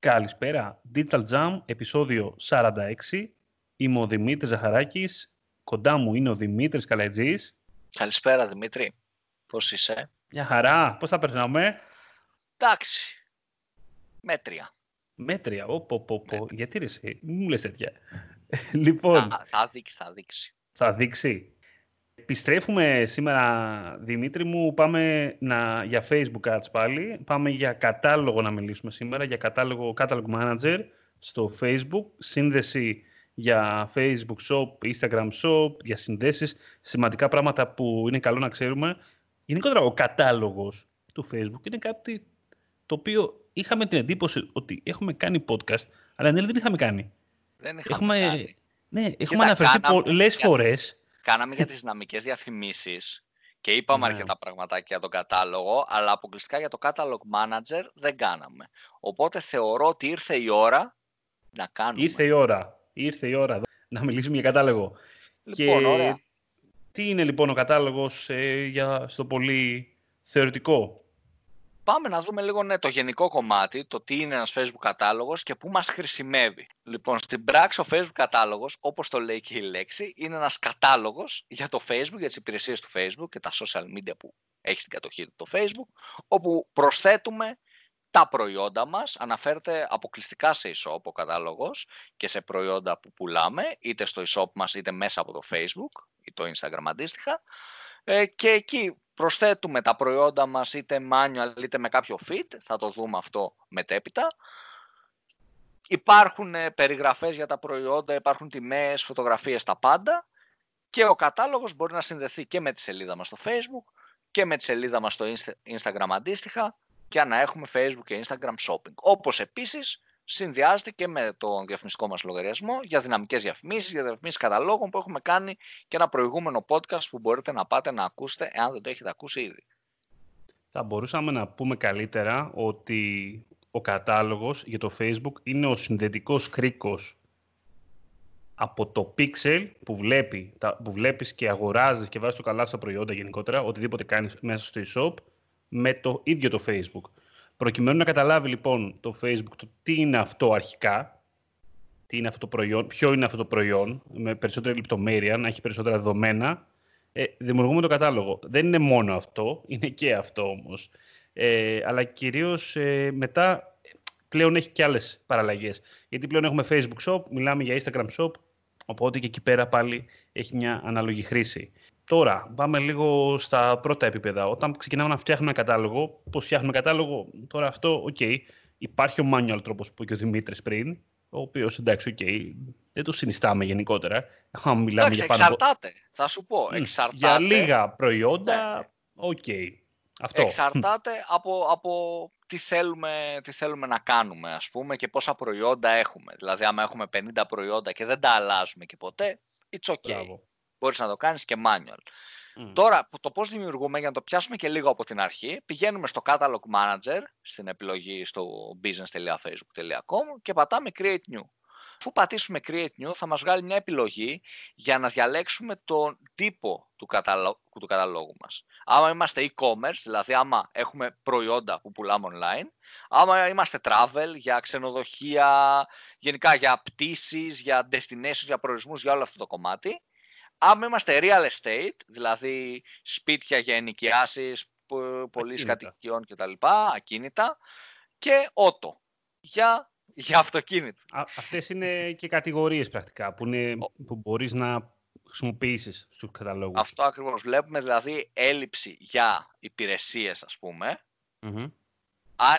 Καλησπέρα. Digital Jam, επεισόδιο 46. Είμαι ο Δημήτρης Ζαχαράκης. Κοντά μου είναι ο Δημήτρης Καλετζής. Καλησπέρα Δημήτρη. Πώς είσαι; Μια χαρά. Πώς θα περνάμε; Εντάξει. Μέτρια. Μέτρια. Ωπ, Γιατί ρε εσύ. Μην μου λες τέτοια. λοιπόν. Θα, θα δείξει, θα δείξει. Θα δείξει. Επιστρέφουμε σήμερα, Δημήτρη μου, πάμε να, για Facebook Ads πάλι. Πάμε για κατάλογο να μιλήσουμε σήμερα, για κατάλογο Catalog Manager στο Facebook, σύνδεση για Facebook Shop, Instagram Shop, για συνδέσεις, σημαντικά πράγματα που είναι καλό να ξέρουμε. Γενικότερα, ο κατάλογος του Facebook είναι κάτι το οποίο είχαμε την εντύπωση ότι έχουμε κάνει podcast, αλλά δεν είχαμε κάνει. Δεν είχαμε έχουμε, κάνει. Ναι, έχουμε αναφερθεί πολλές φορές Κάναμε για τις δυναμικές διαφημίσεις και είπαμε ναι. αρκετά πραγματάκια για τον κατάλογο, αλλά αποκλειστικά για το Catalog Manager δεν κάναμε. Οπότε θεωρώ ότι ήρθε η ώρα να κάνουμε. Ήρθε η ώρα. Ήρθε η ώρα να μιλήσουμε για κατάλογο. Λοιπόν, και ωραία. τι είναι λοιπόν ο κατάλογος ε, για, στο πολύ θεωρητικό; Πάμε να δούμε λίγο ναι, το γενικό κομμάτι, το τι είναι ένας Facebook κατάλογος και πού μας χρησιμεύει. Λοιπόν, στην πράξη ο Facebook κατάλογος, όπως το λέει και η λέξη, είναι ένας κατάλογος για το Facebook, για τις υπηρεσίες του Facebook και τα social media που έχει στην κατοχή του το Facebook, όπου προσθέτουμε τα προϊόντα μας, αναφέρεται αποκλειστικά σε e-shop ο κατάλογος και σε προϊόντα που πουλάμε, είτε στο e-shop μας είτε μέσα από το Facebook ή το Instagram αντίστοιχα. Ε, και εκεί προσθέτουμε τα προϊόντα μας είτε manual είτε με κάποιο fit, θα το δούμε αυτό μετέπειτα. Υπάρχουν ε, περιγραφές για τα προϊόντα, υπάρχουν τιμές, φωτογραφίες, τα πάντα και ο κατάλογος μπορεί να συνδεθεί και με τη σελίδα μας στο Facebook και με τη σελίδα μας στο Instagram αντίστοιχα για να έχουμε Facebook και Instagram shopping. Όπως επίσης συνδυάζεται και με τον διαφημιστικό μας λογαριασμό για δυναμικές διαφημίσεις, για διαφημίσεις καταλόγων που έχουμε κάνει και ένα προηγούμενο podcast που μπορείτε να πάτε να ακούσετε εάν δεν το έχετε ακούσει ήδη. Θα μπορούσαμε να πούμε καλύτερα ότι ο κατάλογος για το Facebook είναι ο συνδετικός κρίκος από το pixel που, βλέπει, που βλέπεις και αγοράζεις και βάζεις το καλά στα προϊόντα γενικότερα, οτιδήποτε κάνεις μέσα στο e-shop, με το ίδιο το Facebook. Προκειμένου να καταλάβει λοιπόν το Facebook το τι είναι αυτό αρχικά, τι είναι αυτό το προϊόν, ποιο είναι αυτό το προϊόν, με περισσότερη λεπτομέρεια, να έχει περισσότερα δεδομένα, ε, δημιουργούμε το κατάλογο. Δεν είναι μόνο αυτό, είναι και αυτό όμως. Ε, αλλά κυρίως ε, μετά πλέον έχει και άλλες παραλλαγές. Γιατί πλέον έχουμε Facebook Shop, μιλάμε για Instagram Shop, οπότε και εκεί πέρα πάλι έχει μια ανάλογη χρήση. Τώρα, πάμε λίγο στα πρώτα επίπεδα. Όταν ξεκινάμε να φτιάχνουμε κατάλογο, πώς φτιάχνουμε κατάλογο, τώρα αυτό, okay, υπάρχει ο manual τρόπος που είπε και ο Δημήτρης πριν, ο οποίος εντάξει, okay, δεν το συνιστάμε γενικότερα. μιλάμε εντάξει, για πάνω εξαρτάται, θα σου πω. Εξαρτάται. Για λίγα προϊόντα, ναι. Okay. Αυτό. Εξαρτάται από, από τι, θέλουμε, τι θέλουμε να κάνουμε, ας πούμε, και πόσα προϊόντα έχουμε. Δηλαδή, άμα έχουμε 50 προϊόντα και δεν τα αλλάζουμε και ποτέ, it's okay. Μπορείς να το κάνεις και manual. Τώρα, το πώς δημιουργούμε, για να το πιάσουμε και λίγο από την αρχή, πηγαίνουμε στο Catalog Manager, στην επιλογή στο business.facebook.com και πατάμε Create New. Αφού πατήσουμε Create New, θα μας βγάλει μια επιλογή για να διαλέξουμε τον τύπο του, καταλόγου, του καταλόγου μας. Άμα είμαστε e-commerce, δηλαδή άμα έχουμε προϊόντα που πουλάμε online, άμα είμαστε travel για ξενοδοχεία, γενικά για πτήσεις, για destinations, για προορισμούς, για όλο αυτό το κομμάτι, άμα είμαστε real estate, δηλαδή σπίτια για ενοικιάσεις, πολλής κατοικιών κτλ, ακίνητα, και ότο για, για αυτοκίνητα. Α, αυτές είναι και κατηγορίες πρακτικά που, είναι, που μπορείς να χρησιμοποιήσεις στους καταλόγους. Αυτό ακριβώς βλέπουμε, δηλαδή έλλειψη για υπηρεσίες, ας πουμε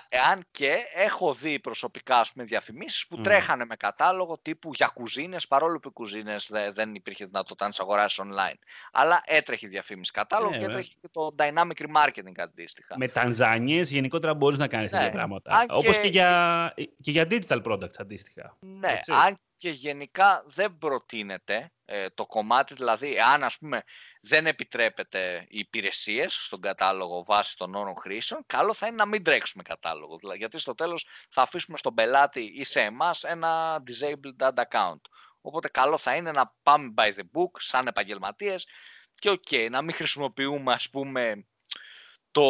εάν και έχω δει προσωπικά ας πούμε, διαφημίσεις που mm. τρέχανε με κατάλογο τύπου για κουζίνες, παρόλο που οι κουζίνες δεν υπήρχε δυνατότητα να τις αγοράσεις online. Αλλά έτρεχε διαφήμιση κατάλογο yeah, και έτρεχε και το dynamic remarketing αντίστοιχα. Με τανζάνιες γενικότερα μπορείς να κάνεις τέτοια ναι. πράγματα. Αν Όπως και... Και, για, και για digital products αντίστοιχα. Ναι, Έτσι. αν και γενικά δεν προτείνεται ε, το κομμάτι, δηλαδή αν ας πούμε δεν επιτρέπεται οι υπηρεσίες στον κατάλογο βάσει των όρων χρήσεων, καλό θα είναι να μην τρέξουμε κατάλογο. Δηλαδή, γιατί στο τέλος θα αφήσουμε στον πελάτη ή σε εμάς ένα disabled ad account. Οπότε καλό θα είναι να πάμε by the book σαν επαγγελματίες και ok, να μην χρησιμοποιούμε ας πούμε το,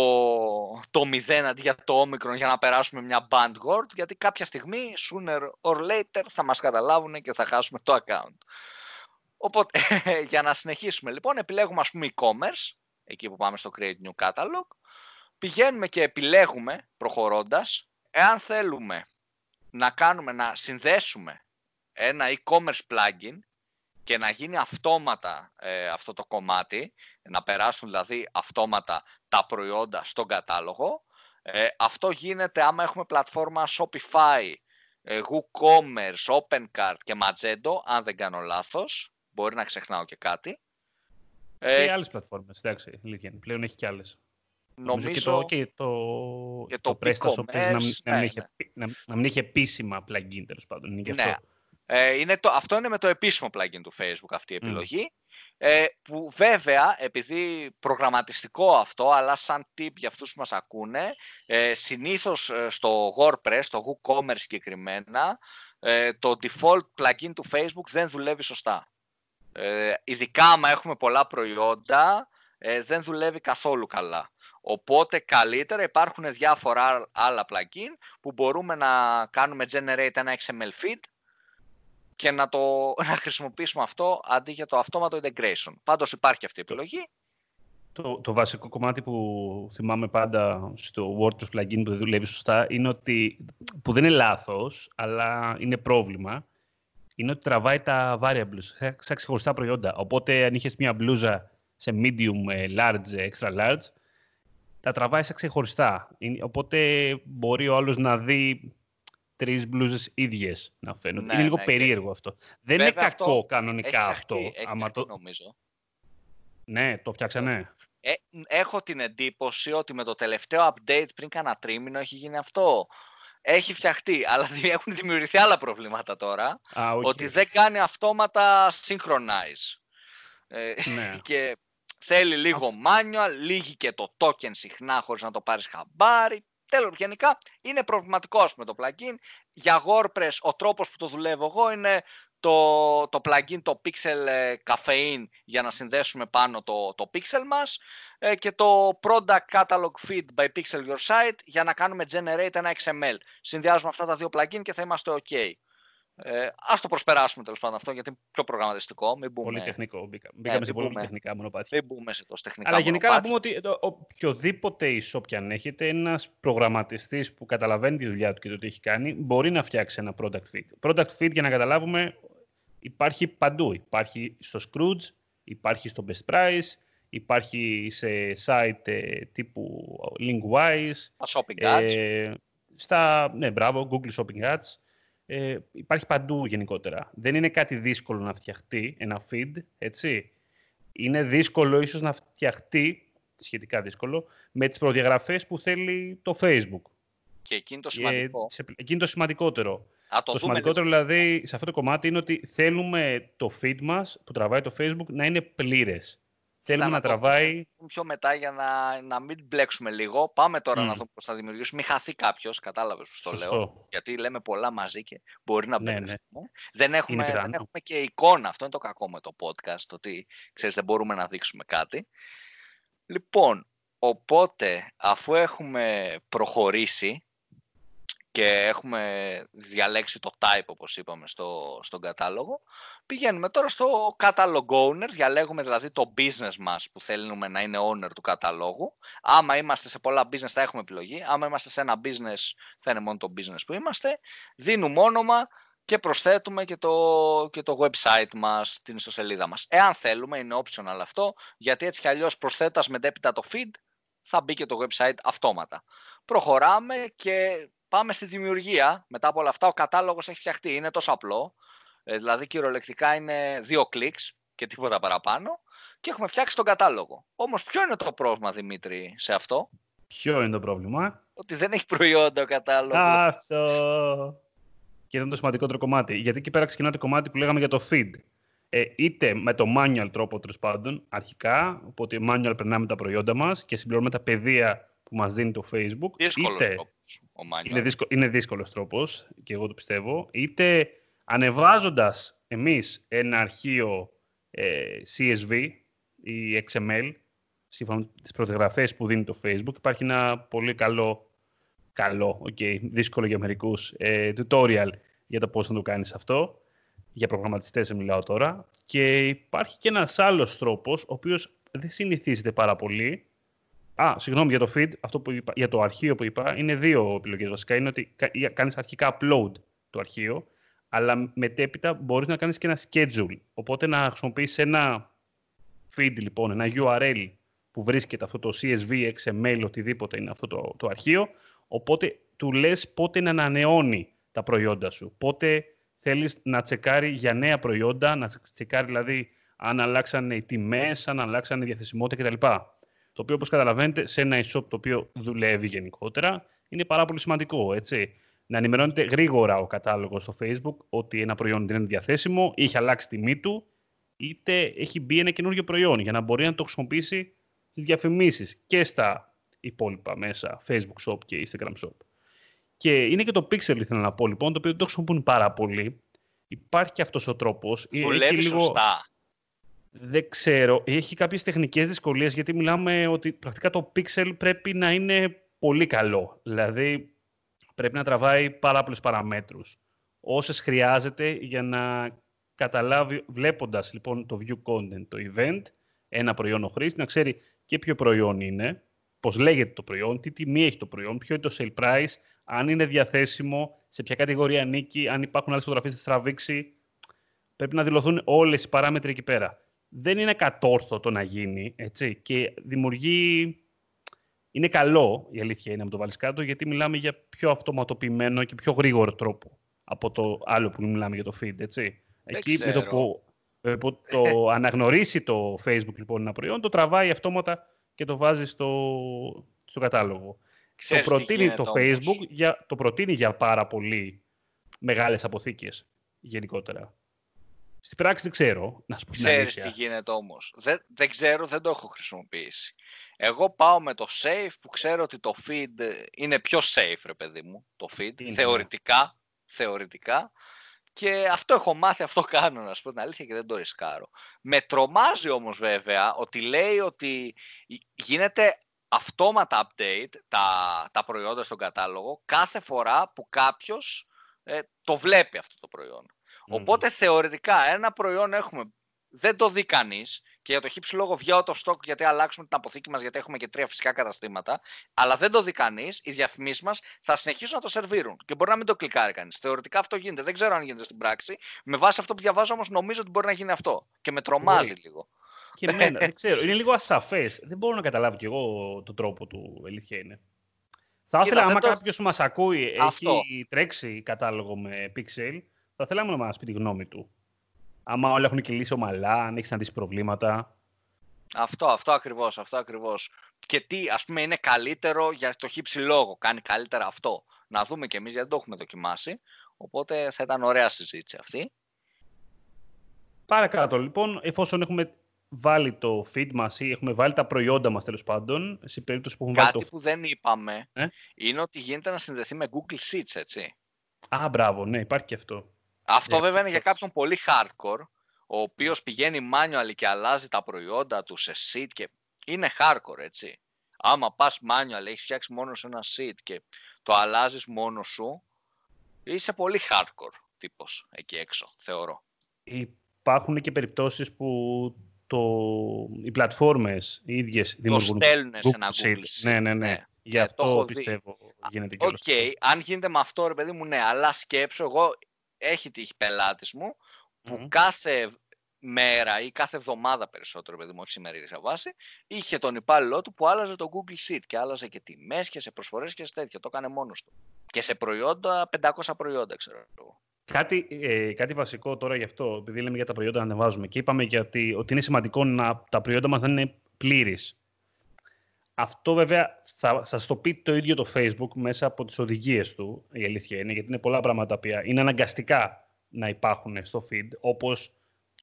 το 0 αντί για το όμικρον για να περάσουμε μια band word, γιατί κάποια στιγμή, sooner or later, θα μας καταλάβουν και θα χάσουμε το account. Οπότε, για να συνεχίσουμε λοιπόν, επιλέγουμε ας πούμε e-commerce, εκεί που πάμε στο Create New Catalog, πηγαίνουμε και επιλέγουμε, προχωρώντας, εάν θέλουμε να κάνουμε, να συνδέσουμε ένα e-commerce plugin και να γίνει αυτόματα ε, αυτό το κομμάτι, να περάσουν δηλαδή αυτόματα τα προϊόντα στον κατάλογο. Ε, αυτό γίνεται άμα έχουμε πλατφόρμα Shopify, ε, WooCommerce, OpenCart και Magento, αν δεν κάνω λάθος. Μπορεί να ξεχνάω και κάτι. Και ε, άλλες πλατφόρμες, εντάξει, ηλικία. Πλέον έχει και άλλες. Νομίζω, και το, και το, το, το να, να, ναι, μην είχε, ναι. να, να μην είχε επίσημα plugin, τέλος πάντων. Είναι ναι. αυτό. Ε, είναι το, αυτό είναι με το επίσημο plugin του Facebook αυτή η επιλογή. Ε, που βέβαια, επειδή προγραμματιστικό αυτό, αλλά σαν tip για αυτούς που μας ακούνε, ε, συνήθως ε, στο WordPress, στο WooCommerce συγκεκριμένα, ε, το default plugin του Facebook δεν δουλεύει σωστά. Ε, ειδικά άμα έχουμε πολλά προϊόντα, ε, δεν δουλεύει καθόλου καλά. Οπότε καλύτερα υπάρχουν διάφορα άλλα plugin που μπορούμε να κάνουμε generate ένα XML feed και να, το, να χρησιμοποιήσουμε αυτό αντί για το αυτόματο integration. Πάντως υπάρχει αυτή η επιλογή. Το, το βασικό κομμάτι που θυμάμαι πάντα στο WordPress plugin που δεν δουλεύει σωστά είναι ότι, που δεν είναι λάθος, αλλά είναι πρόβλημα, είναι ότι τραβάει τα variables σαν ξεχωριστά προϊόντα. Οπότε αν είχες μια μπλούζα σε medium, ε, large, extra large, τα τραβάει σαν ξεχωριστά. Οπότε μπορεί ο άλλος να δει τρεις μπλούζες ίδιες να φαίνονται. Ναι, είναι λίγο ναι, περίεργο αυτό. Δεν είναι κακό κανονικά αυτό. Έχει το... νομίζω. Ναι, το φτιάξανε. Ε, έχω την εντύπωση ότι με το τελευταίο update πριν κάνα τρίμηνο έχει γίνει αυτό. Έχει φτιαχτεί, αλλά έχουν δημιουργηθεί άλλα προβλήματα τώρα. Ότι δεν κάνει αυτόματα synchronize. Ε, ναι. και θέλει λίγο manual, λύγει και το token συχνά χωρίς να το πάρεις χαμπάρι. Τέλος, γενικά είναι προβληματικό με το plugin. Για WordPress ο τρόπος που το δουλεύω εγώ είναι το, το plugin, το Pixel ε, Caffeine για να συνδέσουμε πάνω το, το Pixel μας ε, και το Product Catalog Feed by Pixel Your Site για να κάνουμε generate ένα XML. Συνδυάζουμε αυτά τα δύο plugin και θα είμαστε OK. Ε, Α το προσπεράσουμε τέλος πάντων αυτό γιατί είναι πιο προγραμματιστικό. Μην μπούμε... Πολύ τεχνικό. Μπήκα, ναι, μπήκαμε σε πολύ τεχνικά μονοπάτια. Μην μπούμε σε τόσο τεχνικά Αλλά γενικά να πούμε ότι οποιοδήποτε e-shop και αν έχετε, ένας προγραμματιστής που καταλαβαίνει τη δουλειά του και το τι έχει κάνει, μπορεί να φτιάξει ένα product feed. Product feed για να καταλάβουμε υπάρχει παντού. Υπάρχει στο Scrooge, υπάρχει στο Best Price, υπάρχει σε site ε, τύπου Linkwise. Στα shopping ads. Ε, στα, ναι, μπράβο, Google Shopping Ads ε, υπάρχει παντού γενικότερα. Δεν είναι κάτι δύσκολο να φτιαχτεί ένα feed, έτσι. Είναι δύσκολο ίσως να φτιαχτεί, σχετικά δύσκολο, με τις προδιαγραφές που θέλει το Facebook. Και εκείνο το σημαντικό. Ε, εκείνο το σημαντικότερο. Το, το σημαντικότερο δηλαδή σε αυτό το κομμάτι είναι ότι θέλουμε το feed μας που τραβάει το Facebook να είναι πλήρες. Θέλουμε να, να τραβάει. Πιο μετά για να, να μην μπλέξουμε λίγο. Πάμε τώρα να δούμε πώς θα δημιουργήσουμε. Μην χαθεί κάποιος, κατάλαβες που το λέω. Γιατί λέμε πολλά μαζί και μπορεί να ναι, ναι. Δεν, έχουμε, δεν έχουμε και εικόνα. Αυτό είναι το κακό με το podcast. Ότι ξέρεις, δεν μπορούμε να δείξουμε κάτι. Λοιπόν, οπότε αφού έχουμε προχωρήσει και έχουμε διαλέξει το type όπως είπαμε στο, στον κατάλογο, πηγαίνουμε τώρα στο catalog owner, διαλέγουμε δηλαδή το business μας που θέλουμε να είναι owner του καταλόγου. Άμα είμαστε σε πολλά business θα έχουμε επιλογή, άμα είμαστε σε ένα business θα είναι μόνο το business που είμαστε. Δίνουμε όνομα και προσθέτουμε και το, και το website μας, την ιστοσελίδα μας. Εάν θέλουμε, είναι optional αυτό, γιατί έτσι κι αλλιώς προσθέτοντας μετέπειτα το feed, θα μπει και το website αυτόματα. Προχωράμε και πάμε στη δημιουργία. Μετά από όλα αυτά, ο κατάλογος έχει φτιαχτεί. Είναι τόσο απλό. Ε, δηλαδή, κυριολεκτικά είναι δύο κλικς και τίποτα παραπάνω. Και έχουμε φτιάξει τον κατάλογο. Όμως, ποιο είναι το πρόβλημα, Δημήτρη, σε αυτό; Ποιο είναι το πρόβλημα; Ότι δεν έχει προϊόντα ο κατάλογος. Αυτό. Και είναι το σημαντικότερο κομμάτι. Γιατί εκεί πέρα ξεκινά το κομμάτι που λέγαμε για το feed. Ε, είτε με το manual τρόπο τέλος πάντων, αρχικά, οπότε manual περνάμε τα προϊόντα μας και συμπληρώνουμε τα πεδία που μας δίνει το Facebook. Δύσκολος είτε, τρόπος, ο είναι, δύσκολο, είναι δύσκολος τρόπος, και εγώ το πιστεύω, είτε ανεβάζοντας εμείς ένα αρχείο ε, CSV ή XML, σύμφωνα με τις προδιαγραφές που δίνει το Facebook. Υπάρχει ένα πολύ καλό, καλό, okay, δύσκολο για μερικούς, ε, tutorial για το πώς να το κάνεις αυτό. Για προγραμματιστές μιλάω τώρα. Και υπάρχει και ένας άλλος τρόπος, ο οποίος δεν συνηθίζεται πάρα πολύ. Α, συγγνώμη για το feed, αυτό που είπα, για το αρχείο που είπα, είναι δύο επιλογές βασικά. Είναι ότι κάνεις αρχικά upload το αρχείο, αλλά μετέπειτα μπορείς να κάνεις και ένα schedule. Οπότε να χρησιμοποιήσεις ένα feed, λοιπόν, ένα URL που βρίσκεται αυτό το CSV, XML, οτιδήποτε είναι αυτό το, το αρχείο, οπότε του λες πότε να ανανεώνει τα προϊόντα σου. Πότε θέλεις να τσεκάρει για νέα προϊόντα, να τσεκάρει δηλαδή αν αλλάξανε οι τιμές, αν αλλάξανε η διαθεσιμότητα κτλ. Το οποίο, όπως καταλαβαίνετε, σε ένα e-shop το οποίο δουλεύει γενικότερα, είναι πάρα πολύ σημαντικό, έτσι. Να ενημερώνεται γρήγορα ο κατάλογος στο Facebook ότι ένα προϊόν δεν είναι διαθέσιμο, είχε αλλάξει τιμή του, είτε έχει μπει ένα καινούργιο προϊόν για να μπορεί να το χρησιμοποιήσει στις διαφημίσεις και στα υπόλοιπα μέσα, Facebook Shop και Instagram Shop. Και είναι και το Pixel, ήθελα να πω λοιπόν, το οποίο το χρησιμοποιούν πάρα πολύ. Υπάρχει και αυτός ο τρόπος. Δουλεύει λίγο... σωστά. Δεν ξέρω. Έχει κάποιες τεχνικές δυσκολίες, γιατί μιλάμε ότι πρακτικά το Pixel πρέπει να είναι πολύ καλό. Δηλαδή, πρέπει να τραβάει πάρα πολλές παραμέτρους. Όσες χρειάζεται για να καταλάβει, βλέποντας λοιπόν το view content, το event, ένα προϊόν ο χρήστη, να ξέρει και ποιο προϊόν είναι, πώς λέγεται το προϊόν, τι τιμή έχει το προϊόν, ποιο είναι το sale price, αν είναι διαθέσιμο, σε ποια κατηγορία ανήκει, αν υπάρχουν άλλες φωτογραφίες θα τραβήξει. Πρέπει να δηλωθούν όλες οι παράμετροι εκεί πέρα. Δεν είναι κατόρθωτο να γίνει, έτσι, και δημιουργεί... Είναι καλό, η αλήθεια είναι, να το βάλεις κάτω, γιατί μιλάμε για πιο αυτοματοποιημένο και πιο γρήγορο τρόπο από το άλλο που μιλάμε για το feed, έτσι. Εκεί με το που, το αναγνωρίσει το Facebook λοιπόν ένα προϊόν, το τραβάει αυτόματα και το βάζει στο, στο κατάλογο το προτείνει το Facebook, για, το προτείνει για πάρα πολύ μεγάλες αποθήκες γενικότερα. Στην πράξη δεν ξέρω, να σου πω Ξέρεις τι γίνεται όμως. Δεν, δεν ξέρω, δεν το έχω χρησιμοποιήσει. Εγώ πάω με το safe που ξέρω ότι το feed είναι πιο safe, ρε παιδί μου, το feed, ναι. θεωρητικά, θεωρητικά. Και αυτό έχω μάθει, αυτό κάνω, να σου πω την αλήθεια και δεν το ρισκάρω. Με τρομάζει όμως βέβαια ότι λέει ότι γίνεται αυτόματα update τα, τα προϊόντα στον κατάλογο κάθε φορά που κάποιος ε, το βλέπει αυτό το προϊόν. Οπότε θεωρητικά ένα προϊόν έχουμε, δεν το δει κανείς και για το χύψη λόγο βγει out of stock γιατί αλλάξουμε την αποθήκη μας, γιατί έχουμε και τρία φυσικά καταστήματα, αλλά δεν το δει κανείς, οι διαφημίσεις μας θα συνεχίσουν να το σερβίρουν και μπορεί να μην το κλικάρει κανείς. Θεωρητικά αυτό γίνεται. Δεν ξέρω αν γίνεται στην πράξη. Με βάση αυτό που διαβάζω όμως νομίζω ότι μπορεί να γίνει αυτό και με τρομάζει λίγο και εμένα, δεν ξέρω. Είναι λίγο ασαφές. Δεν μπορώ να καταλάβω κι εγώ τον τρόπο του, αλήθεια είναι. Θα ήθελα, άμα το... κάποιος μας ακούει, Αυτό. έχει τρέξει κατάλογο με Pixel, θα θέλαμε να μας πει τη γνώμη του. Άμα όλα έχουν κυλήσει ομαλά, αν έχεις συναντήσει προβλήματα. Αυτό, αυτό ακριβώς, αυτό ακριβώς. Και τι, ας πούμε, είναι καλύτερο για το χύψη λόγο. Κάνει καλύτερα αυτό. Να δούμε κι εμείς, γιατί δεν το έχουμε δοκιμάσει. Οπότε θα ήταν ωραία συζήτηση αυτή. Παρακάτω, λοιπόν, εφόσον έχουμε βάλει το feed μας ή έχουμε βάλει τα προϊόντα μας τέλος πάντων, σε περίπτωση που έχουμε Κάτι βάλει το... που δεν είπαμε ε; είναι ότι γίνεται να συνδεθεί με Google Sheets, έτσι. Α, μπράβο, ναι, υπάρχει και αυτό. Αυτό yeah, βέβαια είναι για κάποιον πολύ hardcore, ο οποίος πηγαίνει manual και αλλάζει τα προϊόντα του σε sheet και είναι hardcore, έτσι. Άμα πας manual, έχεις φτιάξει μόνο σε ένα sheet και το αλλάζεις μόνο σου, είσαι πολύ hardcore τύπος εκεί έξω, θεωρώ. Υπάρχουν και περιπτώσεις που το, οι πλατφόρμες οι ίδιες δημιουργούν. Το στέλνουν σε ένα Google Sheet. Ναι, ναι, ναι. ναι. Γι' ναι, αυτό πιστεύω γίνεται και Οκ, okay. αν γίνεται με αυτό ρε παιδί μου, ναι, αλλά σκέψου, εγώ έχει τύχει πελάτης μου που κάθε μέρα ή κάθε εβδομάδα περισσότερο, παιδί μου, όχι σε ημερήσια βάση, είχε τον υπάλληλό του που άλλαζε το Google Sheet και άλλαζε και τιμές και σε προσφορές και σε τέτοια. Το έκανε μόνος του. Και σε προϊόντα, 500 προϊόντα, ξέρω εγώ. Κάτι, ε, κάτι βασικό τώρα γι' αυτό, επειδή λέμε για τα προϊόντα να ανεβάζουμε και είπαμε γιατί, ότι είναι σημαντικό να τα προϊόντα μας να είναι πλήρης. Αυτό βέβαια θα σας το πει το ίδιο το Facebook μέσα από τις οδηγίες του, η αλήθεια είναι, γιατί είναι πολλά πράγματα που είναι αναγκαστικά να υπάρχουν στο feed, όπως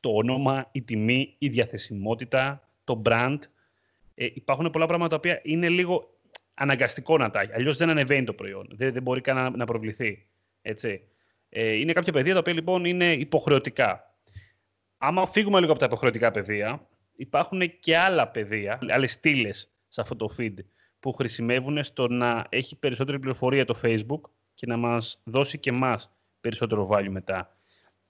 το όνομα, η τιμή, η διαθεσιμότητα, το brand. Ε, υπάρχουν πολλά πράγματα που είναι λίγο αναγκαστικό να τα έχει. Αλλιώς δεν ανεβαίνει το προϊόν, δεν, δεν μπορεί καν να, να προβληθεί. Έτσι. Ε, είναι κάποια πεδία τα οποία λοιπόν είναι υποχρεωτικά. Άμα φύγουμε λίγο από τα υποχρεωτικά πεδία, υπάρχουν και άλλα πεδία, άλλες στήλες σε αυτό το feed που χρησιμεύουν στο να έχει περισσότερη πληροφορία το Facebook και να μας δώσει και μας περισσότερο value μετά.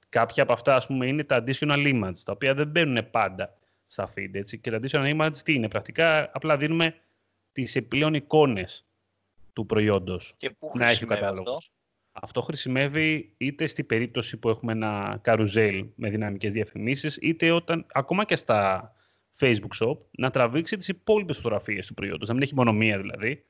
Κάποια από αυτά, ας πούμε, είναι τα additional images, τα οποία δεν μπαίνουν πάντα στα feed, έτσι. Και τα additional images τι είναι, πρακτικά απλά δίνουμε τις επιπλέον εικόνες του προϊόντος και πού να έχει ο κατάλογος. Αυτός; αυτό χρησιμεύει είτε στην περίπτωση που έχουμε ένα καρουζέλ με δυναμικές διαφημίσεις, είτε όταν, ακόμα και στα Facebook Shop, να τραβήξει τις υπόλοιπες φωτογραφίες του προϊόντος. Να μην έχει μόνο μία δηλαδή,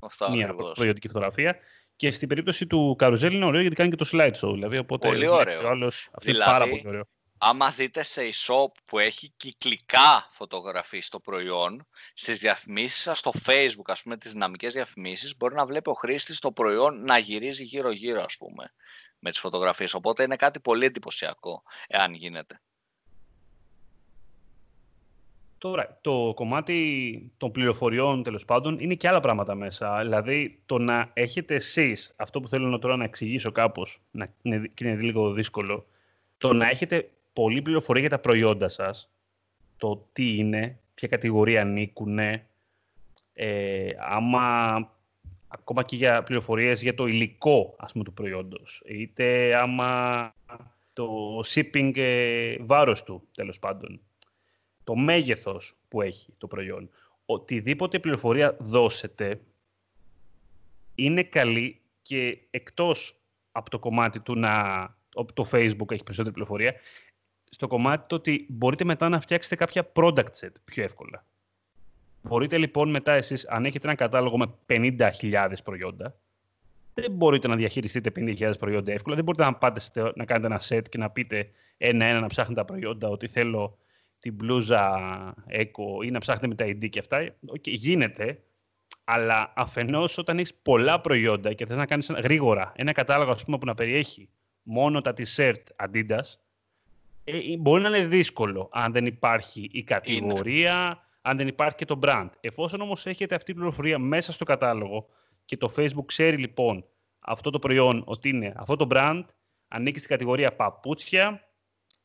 Αυτά μία προϊόντική φωτογραφία. Και στην περίπτωση του καρουζέλ είναι ωραίο γιατί κάνει και το slideshow. Δηλαδή, οπότε πολύ ωραίο. Άλλος, αυτό δηλαδή, είναι πάρα πολύ ωραίο άμα δείτε σε e-shop που έχει κυκλικά φωτογραφίες στο προϊόν, στις διαφημίσεις σας στο facebook, ας πούμε, τις δυναμικές διαφημίσεις, μπορεί να βλέπει ο χρήστης το προϊόν να γυρίζει γύρω-γύρω, ας πούμε, με τις φωτογραφίες. Οπότε είναι κάτι πολύ εντυπωσιακό, εάν γίνεται. Τώρα, το κομμάτι των πληροφοριών, τέλος πάντων, είναι και άλλα πράγματα μέσα. Δηλαδή, το να έχετε εσείς, αυτό που θέλω τώρα να εξηγήσω κάπως, να, και είναι λίγο δύσκολο, το να έχετε πολλή πληροφορία για τα προϊόντα σας, το τι είναι, ποια κατηγορία ανήκουν, ε, άμα ακόμα και για πληροφορίες για το υλικό ας πούμε, του προϊόντος, είτε άμα το shipping ε, βάρος του, τέλος πάντων, το μέγεθος που έχει το προϊόν. Οτιδήποτε πληροφορία δώσετε είναι καλή και εκτός από το κομμάτι του να το Facebook έχει περισσότερη πληροφορία, στο κομμάτι το ότι μπορείτε μετά να φτιάξετε κάποια product set πιο εύκολα. Μπορείτε λοιπόν μετά εσείς, αν έχετε ένα κατάλογο με 50.000 προϊόντα, δεν μπορείτε να διαχειριστείτε 50.000 προϊόντα εύκολα. Δεν μπορείτε να πάτε να κάνετε ένα set και να πείτε ένα-ένα να ψάχνετε τα προϊόντα, ότι θέλω την μπλούζα Eco ή να ψάχνετε με τα ID και αυτά. Okay, γίνεται, αλλά αφενός όταν έχεις πολλά προϊόντα και θες να κάνεις γρήγορα ένα κατάλογο ας πούμε, που να περιέχει μόνο τα t-shirt Adidas, ε, ε, μπορεί να είναι δύσκολο αν δεν υπάρχει η κατηγορία, αν δεν υπάρχει και το brand. Εφόσον όμως έχετε αυτή την πληροφορία μέσα στο κατάλογο και το Facebook ξέρει λοιπόν αυτό το προϊόν ότι είναι αυτό το brand, ανήκει στην κατηγορία παπούτσια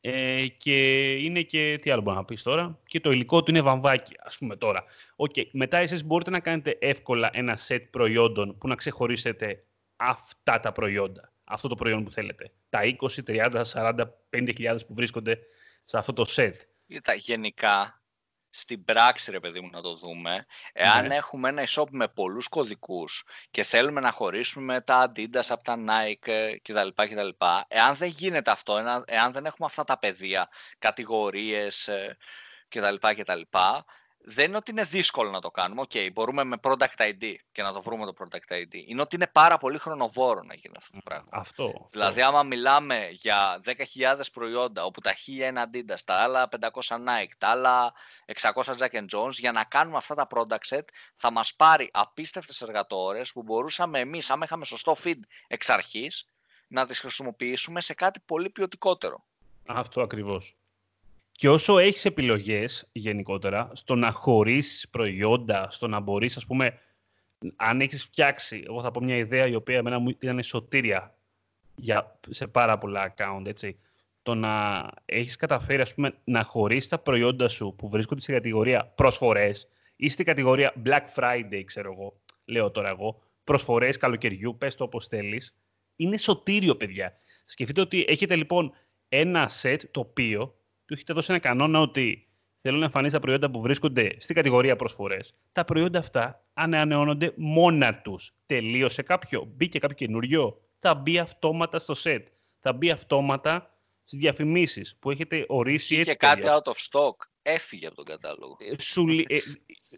ε, και είναι και, τι άλλο μπορώ να πεις τώρα, και το υλικό του είναι βαμβάκι, ας πούμε τώρα. Okay. Μετά εσείς μπορείτε να κάνετε εύκολα ένα set προϊόντων που να ξεχωρίσετε αυτά τα προϊόντα αυτό το προϊόν που θέλετε. Τα 20, 30, 40, 50 που βρίσκονται σε αυτό το set. Κοίτα, γενικά, στην πράξη, ρε παιδί μου, να το δούμε, εάν ναι. έχουμε ένα e-shop με πολλούς κωδικούς και θέλουμε να χωρίσουμε τα Adidas από τα Nike κτλ. κτλ εάν δεν γίνεται αυτό, εάν δεν έχουμε αυτά τα πεδία, κατηγορίες ε, κτλ. κτλ δεν είναι ότι είναι δύσκολο να το κάνουμε. Okay, μπορούμε με product ID και να το βρούμε το product ID. Είναι ότι είναι πάρα πολύ χρονοβόρο να γίνει αυτό το πράγμα. Αυτό. Δηλαδή, άμα μιλάμε για 10.000 προϊόντα, όπου τα 1.000 είναι Adidas, τα άλλα 500 Nike, τα άλλα 600 Jack Jones, για να κάνουμε αυτά τα product set, θα μας πάρει απίστευτες εργατόρες που μπορούσαμε εμείς, άμα είχαμε σωστό feed εξ αρχής, να τις χρησιμοποιήσουμε σε κάτι πολύ ποιοτικότερο. Αυτό ακριβώς. Και όσο έχεις επιλογές γενικότερα, στο να χωρίσεις προϊόντα, στο να μπορείς, ας πούμε, αν έχεις φτιάξει, εγώ θα πω μια ιδέα η οποία εμένα μου ήταν σωτήρια για, σε πάρα πολλά account, έτσι. Το να έχεις καταφέρει, ας πούμε, να χωρίσεις τα προϊόντα σου που βρίσκονται στην κατηγορία προσφορές ή στην κατηγορία Black Friday, ξέρω εγώ, λέω τώρα εγώ, προσφορές καλοκαιριού, πες το όπως θέλεις, είναι σωτήριο, παιδιά. Σκεφτείτε ότι έχετε λοιπόν ένα set το οποίο του έχετε δώσει ένα κανόνα ότι θέλουν να εμφανίσει τα προϊόντα που βρίσκονται στην κατηγορία προσφορές. Τα προϊόντα αυτά ανανεώνονται μόνα τους. Τελείωσε κάποιο, μπήκε κάποιο καινούριο, θα μπει αυτόματα στο set. Θα μπει αυτόματα στις διαφημίσεις που έχετε ορίσει έτσι. Και κάτι out of stock. Έφυγε από τον κατάλογο. Ε, σου, ε,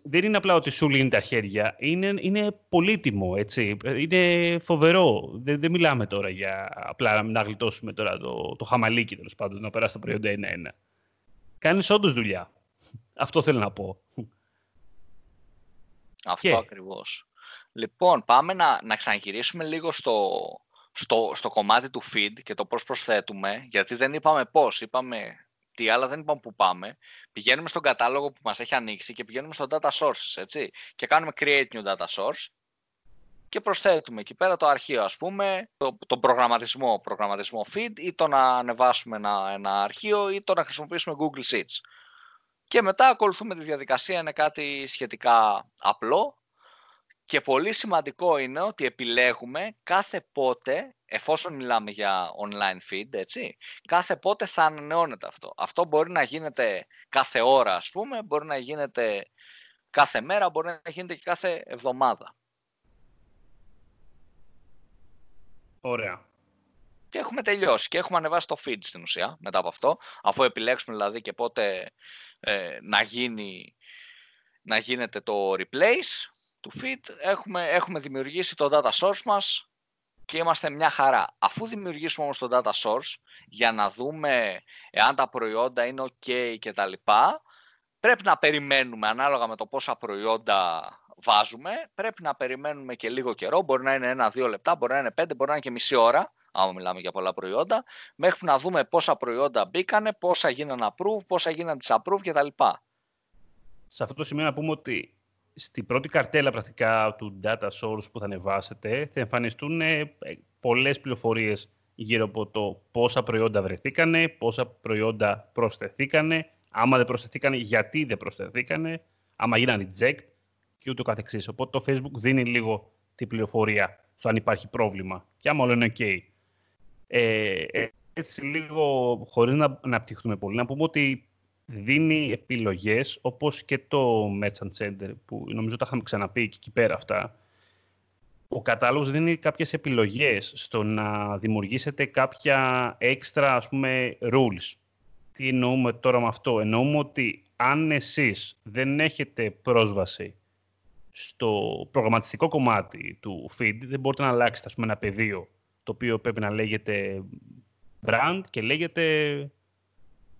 δεν είναι απλά ότι σου λύνει τα χέρια. Είναι, είναι πολύτιμο, έτσι. Είναι φοβερό. Δεν, δεν μιλάμε τώρα για απλά να γλιτώσουμε τώρα το, το χαμαλίκι, τέλος πάντων, να περάσει τα προϊόντα ένα-ένα. Κάνεις όντως δουλειά. Αυτό θέλω να πω. Αυτό και... ακριβώς. Λοιπόν, πάμε να, να ξαναγυρίσουμε λίγο στο, στο, στο κομμάτι του feed και το πώς προσθέτουμε, γιατί δεν είπαμε πώς, είπαμε τι, αλλά δεν είπαμε που πάμε. Πηγαίνουμε στον κατάλογο που μας έχει ανοίξει και πηγαίνουμε στο data sources, έτσι. Και κάνουμε create new data source και προσθέτουμε εκεί πέρα το αρχείο, ας πούμε, το, το προγραμματισμό, προγραμματισμό feed ή το να ανεβάσουμε ένα, ένα αρχείο ή το να χρησιμοποιήσουμε Google Sheets. Και μετά ακολουθούμε τη διαδικασία, είναι κάτι σχετικά απλό. Και πολύ σημαντικό είναι ότι επιλέγουμε κάθε πότε, εφόσον μιλάμε για online feed, έτσι, κάθε πότε θα ανανεώνεται αυτό. Αυτό μπορεί να γίνεται κάθε ώρα, ας πούμε, μπορεί να γίνεται κάθε μέρα, μπορεί να γίνεται και κάθε εβδομάδα. Ωραία. Και έχουμε τελειώσει και έχουμε ανεβάσει το feed στην ουσία μετά από αυτό, αφού επιλέξουμε δηλαδή και πότε ε, να, γίνει, να γίνεται το replace του feed, έχουμε, έχουμε δημιουργήσει το data source μας και είμαστε μια χαρά. Αφού δημιουργήσουμε όμως το data source για να δούμε εάν τα προϊόντα είναι ok και τα λοιπά, πρέπει να περιμένουμε ανάλογα με το πόσα προϊόντα βάζουμε, πρέπει να περιμένουμε και λίγο καιρό, μπορεί να είναι ένα-δύο λεπτά, μπορεί να είναι πέντε, μπορεί να είναι και μισή ώρα, άμα μιλάμε για πολλά προϊόντα, μέχρι να δούμε πόσα προϊόντα μπήκανε, πόσα γίνανε approve, πόσα γίνανε disapprove κτλ. Σε αυτό το σημείο να πούμε ότι στην πρώτη καρτέλα πρακτικά του data source που θα ανεβάσετε θα εμφανιστούν ε, πολλές πληροφορίες γύρω από το πόσα προϊόντα βρεθήκανε, πόσα προϊόντα προσθεθήκανε, άμα δεν προσθεθήκανε, γιατί δεν προσθεθήκανε, άμα γίνανε reject και ούτω καθεξής. Οπότε το Facebook δίνει λίγο την πληροφορία στο αν υπάρχει πρόβλημα και άμα όλο είναι ok. Ε, ε, έτσι λίγο, χωρίς να αναπτυχθούμε πολύ, να πούμε ότι δίνει επιλογές όπως και το Merchant Center που νομίζω τα είχαμε ξαναπεί και εκεί πέρα αυτά. Ο κατάλογος δίνει κάποιες επιλογές στο να δημιουργήσετε κάποια έξτρα ας πούμε rules. Τι εννοούμε τώρα με αυτό; Εννοούμε ότι αν εσείς δεν έχετε πρόσβαση στο προγραμματιστικό κομμάτι του feed, δεν μπορείτε να αλλάξετε ας πούμε, ένα πεδίο το οποίο πρέπει να λέγεται brand και λέγεται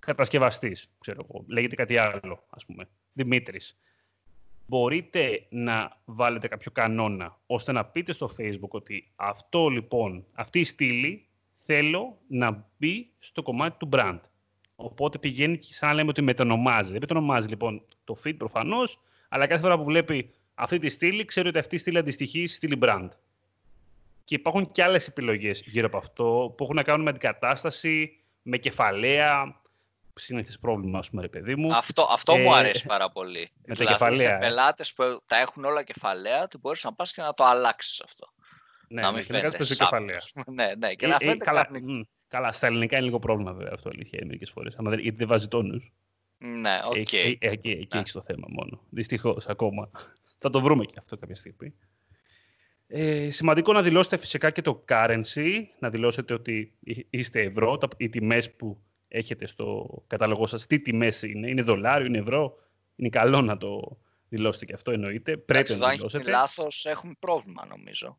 κατασκευαστής, ξέρω εγώ. Λέγεται κάτι άλλο, ας πούμε. Δημήτρης. Μπορείτε να βάλετε κάποιο κανόνα, ώστε να πείτε στο Facebook ότι αυτό λοιπόν, αυτή η στήλη θέλω να μπει στο κομμάτι του brand. Οπότε πηγαίνει και σαν να λέμε ότι μετονομάζει. Δεν μετονομάζει λοιπόν το feed προφανώς, αλλά κάθε φορά που βλέπει αυτή τη στήλη, ξέρει ότι αυτή η στήλη αντιστοιχεί στη στήλη brand. Και υπάρχουν και άλλες επιλογές γύρω από αυτό που έχουν να κάνουν με αντικατάσταση, με κεφαλαία, σύνηθες πρόβλημα, ας πούμε, ρε παιδί μου. Αυτό, αυτό μου ε, αρέσει πάρα πολύ. Με δηλαδή, τα κεφαλαία. Σε ε. πελάτες που τα έχουν όλα κεφαλαία, ότι μπορείς να πας και να το αλλάξεις αυτό. Ναι, να μην ναι, φαίνεται κεφαλαία. ναι, ναι, και ε, να φαίνεται καλά, μ, καλά, στα ελληνικά είναι λίγο πρόβλημα βέβαια αυτό, αλήθεια, μερικές φορές. Γιατί δεν βάζει τόνους. Ναι, okay. Εκεί, εκεί, εκεί ναι. έχεις το θέμα μόνο. Δυστυχώς ακόμα. Θα το βρούμε και αυτό κάποια στιγμή. Ε, σημαντικό να δηλώσετε φυσικά και το currency, να δηλώσετε ότι είστε ευρώ, οι τιμές που έχετε στο κατάλογό σας, τι τιμές είναι, είναι δολάριο, είναι ευρώ, είναι καλό να το δηλώσετε και αυτό εννοείται, πρέπει να το δηλώσετε. Αν λάθος έχουμε πρόβλημα νομίζω.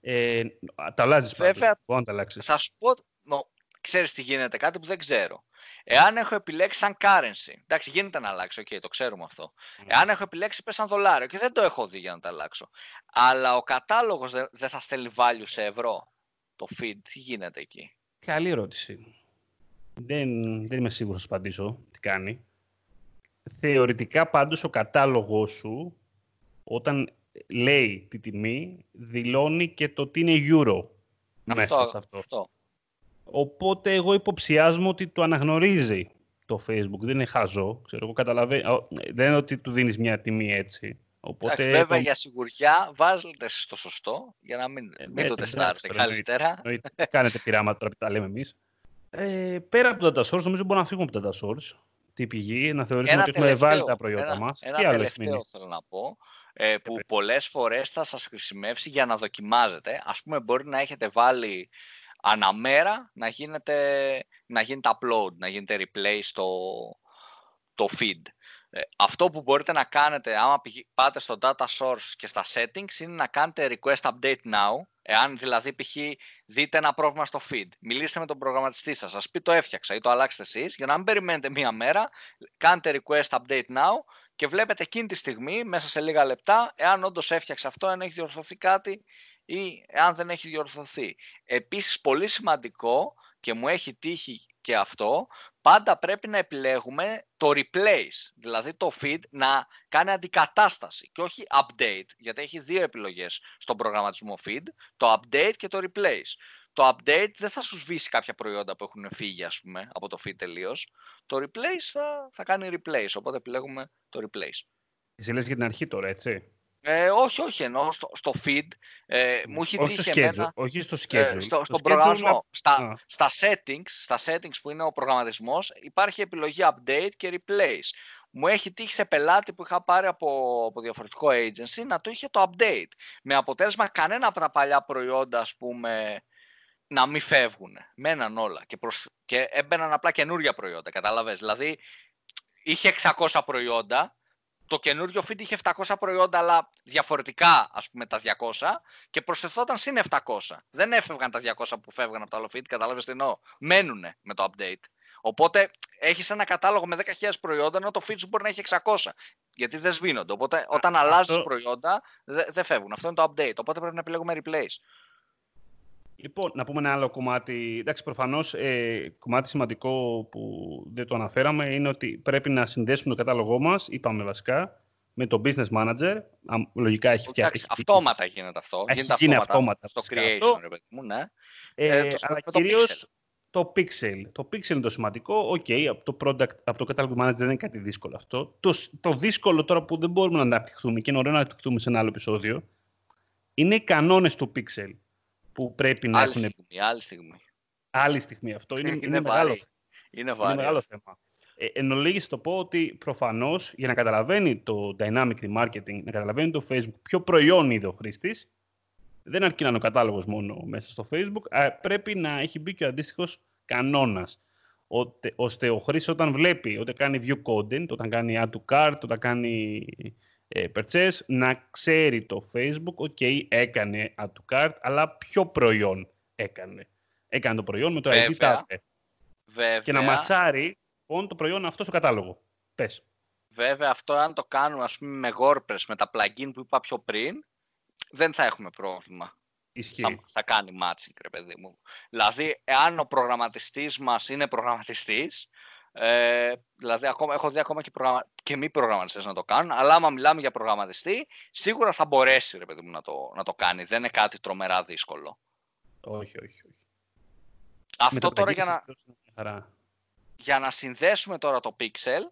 Ε, τα αλλάζεις Βέβαια, πάντως, τα αλλάξεις; Θα σου πω, νο, ξέρεις τι γίνεται, κάτι που δεν ξέρω. Εάν έχω επιλέξει σαν currency, εντάξει γίνεται να αλλάξω, okay, το ξέρουμε αυτό. Mm. Εάν έχω επιλέξει πες σαν δολάριο και δεν το έχω δει για να τα αλλάξω. Αλλά ο κατάλογος δεν θα στέλνει value σε ευρώ. Το feed, τι γίνεται εκεί; Καλή ερώτηση. Δεν, δεν είμαι σίγουρος να απαντήσω τι κάνει. Θεωρητικά πάντως ο κατάλογος σου όταν λέει τη τιμή δηλώνει και το τι είναι euro αυτό, μέσα σε αυτό. αυτό. Οπότε εγώ υποψιάζομαι ότι το αναγνωρίζει το Facebook. Δεν είναι χαζό. Ξέρω, εγώ καταλαβαίνω. Δεν είναι ότι του δίνεις μια τιμή έτσι. Οπότε, Εντάξει, βέβαια για σιγουριά βάζετε στο σωστό για να μην, ε, μην ναι, το τεστάρετε καλύτερα. Κάνετε πειράματα τώρα που τα λέμε εμείς. Ε, πέρα από το data source, νομίζω μπορούμε να φύγουμε από το data source. Τι πηγή, να θεωρήσουμε ότι έχουμε βάλει τα προϊόντα ένα, μας. Ένα τελευταίο θέλω να πω, ε, που πολλές φορές θα σας χρησιμεύσει για να δοκιμάζετε. Ας πούμε, μπορεί να έχετε βάλει αναμέρα να γίνεται, να γίνεται upload, να γίνεται replay στο το feed. Ε, αυτό που μπορείτε να κάνετε άμα πάτε στο data source και στα settings είναι να κάνετε request update now Εάν δηλαδή π.χ. δείτε ένα πρόβλημα στο feed, μιλήστε με τον προγραμματιστή σας, σας πει το έφτιαξα ή το αλλάξτε εσείς, για να μην περιμένετε μία μέρα, κάντε request update now και βλέπετε εκείνη τη στιγμή, μέσα σε λίγα λεπτά, εάν όντως έφτιαξε αυτό, αν έχει διορθωθεί κάτι ή εάν δεν έχει διορθωθεί. Επίσης, πολύ σημαντικό και μου έχει τύχει και αυτό, πάντα πρέπει να επιλέγουμε το replace, δηλαδή το feed να κάνει αντικατάσταση και όχι update, γιατί έχει δύο επιλογές στον προγραμματισμό feed, το update και το replace. Το update δεν θα σου σβήσει κάποια προϊόντα που έχουν φύγει ας πούμε, από το feed τελείως. Το replace θα, θα κάνει replace, οπότε επιλέγουμε το replace. Εσύ λες για την αρχή τώρα, έτσι; Ε, όχι, όχι, εννοώ στο, στο feed. Ε, μου έχει όχι τύχει στο εμένα... Όχι στο schedule. Ε, στο, στον προγραμματισμό. Στα, στα, settings, στα settings που είναι ο προγραμματισμός υπάρχει επιλογή update και replace. Μου έχει τύχει σε πελάτη που είχα πάρει από, από διαφορετικό agency να το είχε το update. Με αποτέλεσμα κανένα από τα παλιά προϊόντα, ας πούμε, να μην φεύγουν. Μέναν όλα και, προσ... και έμπαιναν απλά καινούργια προϊόντα, κατάλαβες. Δηλαδή, είχε 600 προϊόντα το καινούριο feed είχε 700 προϊόντα, αλλά διαφορετικά, ας πούμε, τα 200 και προσθεθόταν συν 700. Δεν έφευγαν τα 200 που φεύγαν από το άλλο feed, κατάλαβες τι εννοώ. Μένουνε με το update. Οπότε έχεις ένα κατάλογο με 10.000 προϊόντα, ενώ το feed σου μπορεί να έχει 600. Γιατί δεν σβήνονται. Οπότε όταν αλλάζεις προϊόντα, δεν φεύγουν. Αυτό είναι το update. Οπότε πρέπει να επιλέγουμε replace. Λοιπόν, να πούμε ένα άλλο κομμάτι. Εντάξει, προφανώς ε, κομμάτι σημαντικό που δεν το αναφέραμε είναι ότι πρέπει να συνδέσουμε το κατάλογό μας, είπαμε βασικά, με το business manager. Λογικά έχει φτιάξει. Αυτόματα γίνεται αυτό. Έχει γίνεται γίνει αυτόματα. Στο creation, ρε παιδί μου, ναι. Ε, ε, αλλά κυρίως το pixel. Το pixel είναι το σημαντικό. Okay, από, το product, από το catalog manager δεν είναι κάτι δύσκολο αυτό. Το, το δύσκολο τώρα που δεν μπορούμε να αναπτυχθούμε και είναι ωραίο να αναπτυχθούμε σε ένα άλλο επεισόδιο, είναι οι κανόνες του pixel που πρέπει να άλλη έχουν... Στιγμή, άλλη στιγμή. Άλλη στιγμή. Αυτό είναι, είναι, μεγάλο, είναι, βαρύ. είναι μεγάλο θέμα. Ε, εν ολίγης το πω ότι προφανώς για να καταλαβαίνει το dynamic remarketing, να καταλαβαίνει το Facebook ποιο προϊόν είδε ο χρήστης, δεν αρκεί να είναι ο κατάλογος μόνο μέσα στο Facebook, πρέπει να έχει μπει και ο αντίστοιχος κανόνας. Ώστε ο χρήστης όταν βλέπει, όταν κάνει view content, όταν κάνει add to cart, όταν κάνει ε, purchase, να ξέρει το Facebook, ok, έκανε add to cart, αλλά ποιο προϊόν έκανε. Έκανε το προϊόν με το ID τάδε. Και να ματσάρει λοιπόν, το προϊόν αυτό στο κατάλογο. Πες. Βέβαια, αυτό αν το κάνουμε ας πούμε, με WordPress, με τα plugin που είπα πιο πριν, δεν θα έχουμε πρόβλημα. Θα, θα κάνει matching, ρε παιδί μου. Δηλαδή, εάν ο προγραμματιστής μας είναι προγραμματιστής, ε, δηλαδή, ακόμα, έχω δει ακόμα και, προγραμμα... και μη προγραμματιστές να το κάνουν, αλλά άμα μιλάμε για προγραμματιστή, σίγουρα θα μπορέσει ρε παιδί μου, να, το, να το κάνει. Δεν είναι κάτι τρομερά δύσκολο. Όχι, όχι, όχι. Αυτό τώρα για να, για να συνδέσουμε τώρα το Pixel,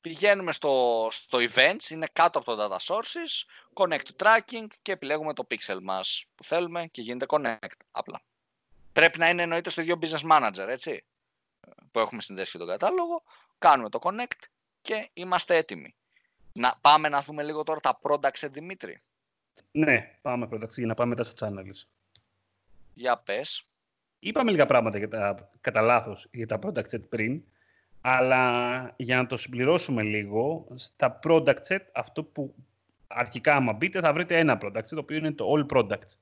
πηγαίνουμε στο, στο Events, είναι κάτω από το Data Sources, Connect to Tracking και επιλέγουμε το Pixel μας που θέλουμε και γίνεται Connect απλά. Πρέπει να είναι εννοείται στο ίδιο Business Manager, έτσι που έχουμε συνδέσει και τον κατάλογο, κάνουμε το connect και είμαστε έτοιμοι. Να πάμε να δούμε λίγο τώρα τα products, Δημήτρη. Ναι, πάμε products για να πάμε μετά στα channels. Για πες. Είπαμε λίγα πράγματα για τα, κατά λάθος για τα product set πριν, αλλά για να το συμπληρώσουμε λίγο, στα product set, αυτό που αρχικά άμα μπείτε θα βρείτε ένα product set, το οποίο είναι το all products,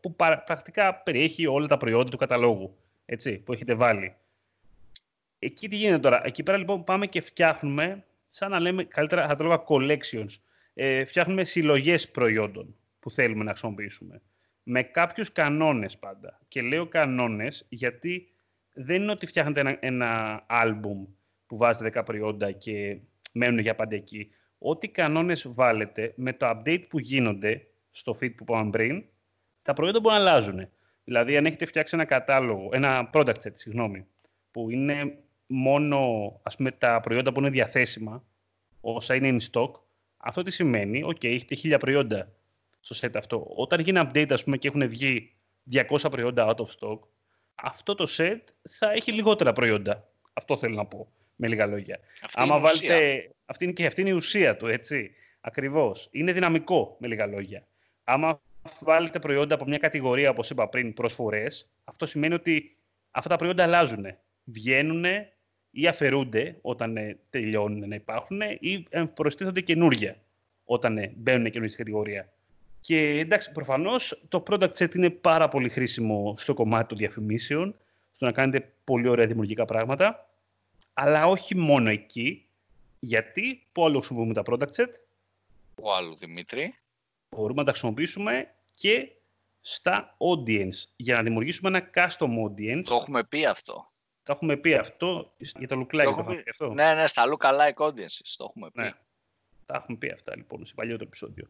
που πρακτικά περιέχει όλα τα προϊόντα του καταλόγου, έτσι, που έχετε βάλει. Εκεί τι γίνεται τώρα. Εκεί πέρα λοιπόν πάμε και φτιάχνουμε, σαν να λέμε καλύτερα θα το λέγα collections, ε, φτιάχνουμε συλλογές προϊόντων που θέλουμε να χρησιμοποιήσουμε. Με κάποιους κανόνες πάντα. Και λέω κανόνες γιατί δεν είναι ότι φτιάχνετε ένα, ένα album που βάζετε 10 προϊόντα και μένουν για πάντα εκεί. Ό,τι κανόνες βάλετε με το update που γίνονται στο feed που πάμε πριν, τα προϊόντα μπορούν να αλλάζουν. Δηλαδή, αν έχετε φτιάξει ένα κατάλογο, ένα product set, συγγνώμη, που είναι μόνο ας πούμε, τα προϊόντα που είναι διαθέσιμα, όσα είναι in stock, αυτό τι σημαίνει, okay, έχετε χίλια προϊόντα στο set αυτό. Όταν γίνει update, ας πούμε, και έχουν βγει 200 προϊόντα out of stock, αυτό το set θα έχει λιγότερα προϊόντα. Αυτό θέλω να πω, με λίγα λόγια. Αυτή Άμα είναι βάλετε... Αυτή είναι και αυτή είναι η ουσία του, έτσι. Ακριβώς. Είναι δυναμικό, με λίγα λόγια. Άμα βάλετε προϊόντα από μια κατηγορία, όπως είπα πριν, προσφορές, αυτό σημαίνει ότι αυτά τα προϊόντα αλλάζουν. Βγαίνουν ή αφαιρούνται όταν ε, τελειώνουν να υπάρχουν ή ε, προστίθονται καινούργια όταν ε, μπαίνουν καινούργια στην κατηγορία. Και εντάξει, προφανώς το product set είναι πάρα πολύ χρήσιμο στο κομμάτι των διαφημίσεων, στο να κάνετε πολύ ωραία δημιουργικά πράγματα, αλλά όχι μόνο εκεί, γιατί πού άλλο χρησιμοποιούμε τα product set; Πού άλλο, Δημήτρη; Μπορούμε να τα χρησιμοποιήσουμε και στα audience, για να δημιουργήσουμε ένα custom audience. Το έχουμε πει αυτό. Τα έχουμε πει αυτό για το λουκλάκι. Το πει... αυτό. Ναι, ναι, στα lookalike audiences το έχουμε πει. Ναι. Τα έχουμε πει αυτά λοιπόν σε παλιότερο επεισόδιο